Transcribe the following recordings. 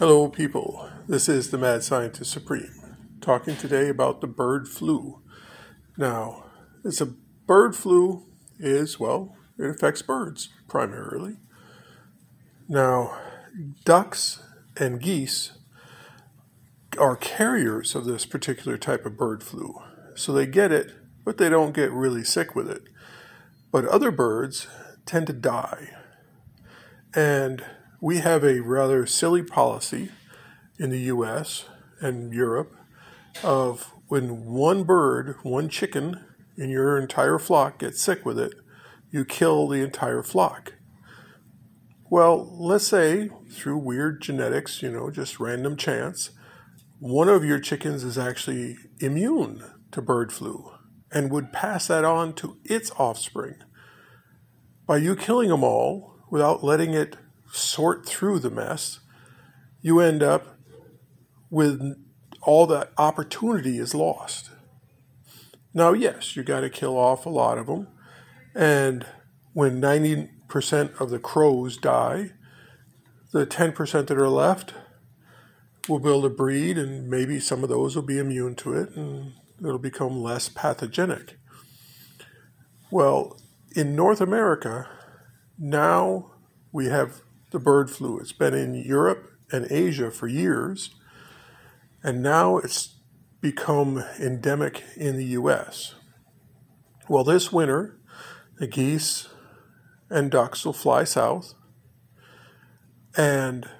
Hello, people. This is the Mad Scientist Supreme, talking today about the bird flu. Now, it's a bird flu is well, it affects birds primarily. Now, ducks and geese are carriers of this particular type of bird flu, so they get it, but they don't get really sick with it. But other birds tend to die, and we have a rather silly policy in the US and Europe of when one bird, one chicken in your entire flock gets sick with it, you kill the entire flock. Well, let's say through weird genetics, you know, just random chance, one of your chickens is actually immune to bird flu and would pass that on to its offspring. By you killing them all without letting it sort through the mess, you end up with all that opportunity is lost. Now, yes, you got to kill off a lot of them. And when 90% of the crows die, the 10% that are left will build a breed, and maybe some of those will be immune to it, and it'll become less pathogenic. Well, in North America, now we have the bird flu. It's been in Europe and Asia for years, and now it's become endemic in the US. Well, this winter, the geese and ducks will fly south and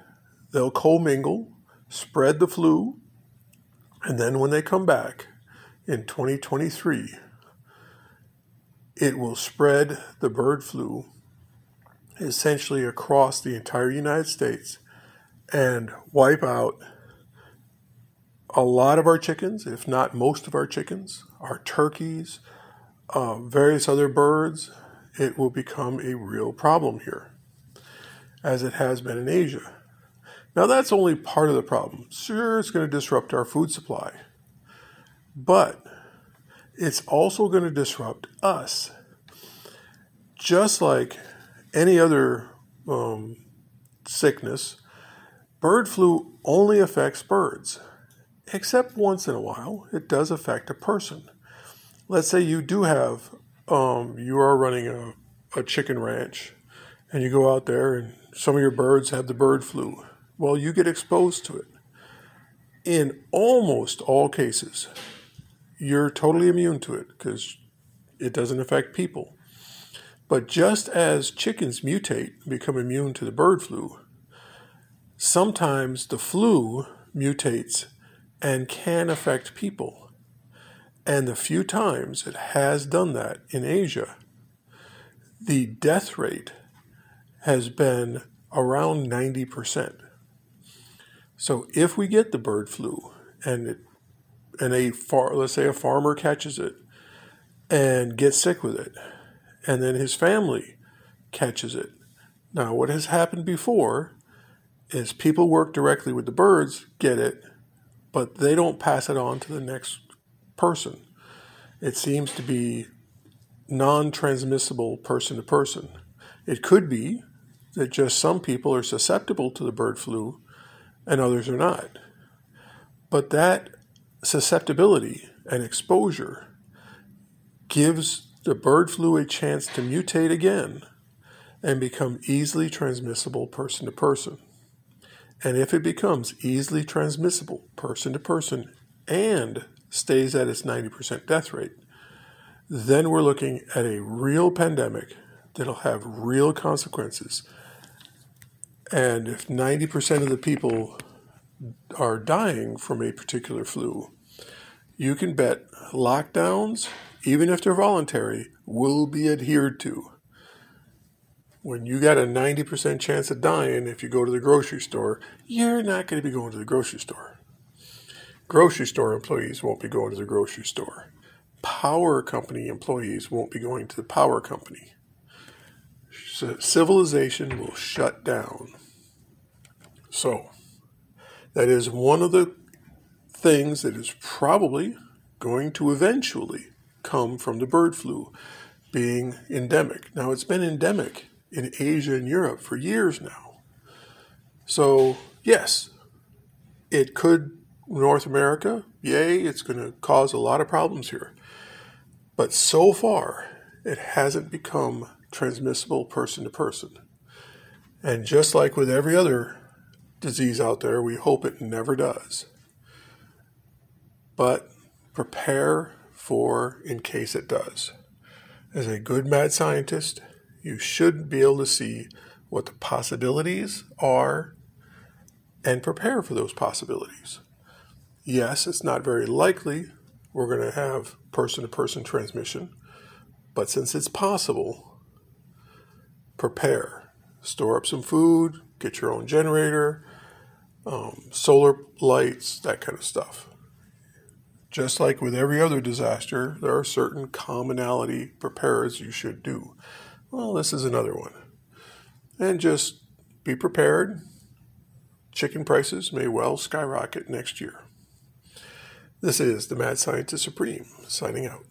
they'll commingle, spread the flu, and then when they come back in 2023, it will spread the bird flu essentially across the entire United States and wipe out a lot of our chickens, if not most of our chickens, our turkeys, uh, various other birds. It will become a real problem here, as it has been in Asia. Now, that's only part of the problem. Sure, it's going to disrupt our food supply, but it's also going to disrupt us. Just like any other um, sickness, bird flu only affects birds, except once in a while it does affect a person. Let's say you do have, um, you are running a, a chicken ranch and you go out there and some of your birds have the bird flu. Well, you get exposed to it. In almost all cases, you're totally immune to it because it doesn't affect people. But just as chickens mutate and become immune to the bird flu, sometimes the flu mutates and can affect people. And the few times it has done that in Asia, the death rate has been around 90%. So if we get the bird flu and it, and a far, let's say a farmer catches it and gets sick with it, and then his family catches it. Now, what has happened before is people work directly with the birds, get it, but they don't pass it on to the next person. It seems to be non transmissible person to person. It could be that just some people are susceptible to the bird flu and others are not. But that susceptibility and exposure gives the bird flu a chance to mutate again and become easily transmissible person to person. And if it becomes easily transmissible person to person and stays at its 90% death rate, then we're looking at a real pandemic that'll have real consequences. And if 90% of the people are dying from a particular flu, you can bet lockdowns even if they're voluntary, will be adhered to. When you got a 90% chance of dying if you go to the grocery store, you're not going to be going to the grocery store. Grocery store employees won't be going to the grocery store. Power company employees won't be going to the power company. Civilization will shut down. So, that is one of the things that is probably going to eventually come from the bird flu being endemic. Now, it's been endemic in Asia and Europe for years now. So, yes, it could, North America, yay, it's going to cause a lot of problems here. But so far, it hasn't become transmissible person to person. And just like with every other disease out there, we hope it never does. But prepare for in case it does. As a good mad scientist, you should be able to see what the possibilities are and prepare for those possibilities. Yes, it's not very likely we're going to have person to person transmission, but since it's possible, prepare. Store up some food, get your own generator, um, solar lights, that kind of stuff. Just like with every other disaster, there are certain commonality prepares you should do. Well, this is another one. And just be prepared. Chicken prices may well skyrocket next year. This is the Mad Scientist Supreme signing out.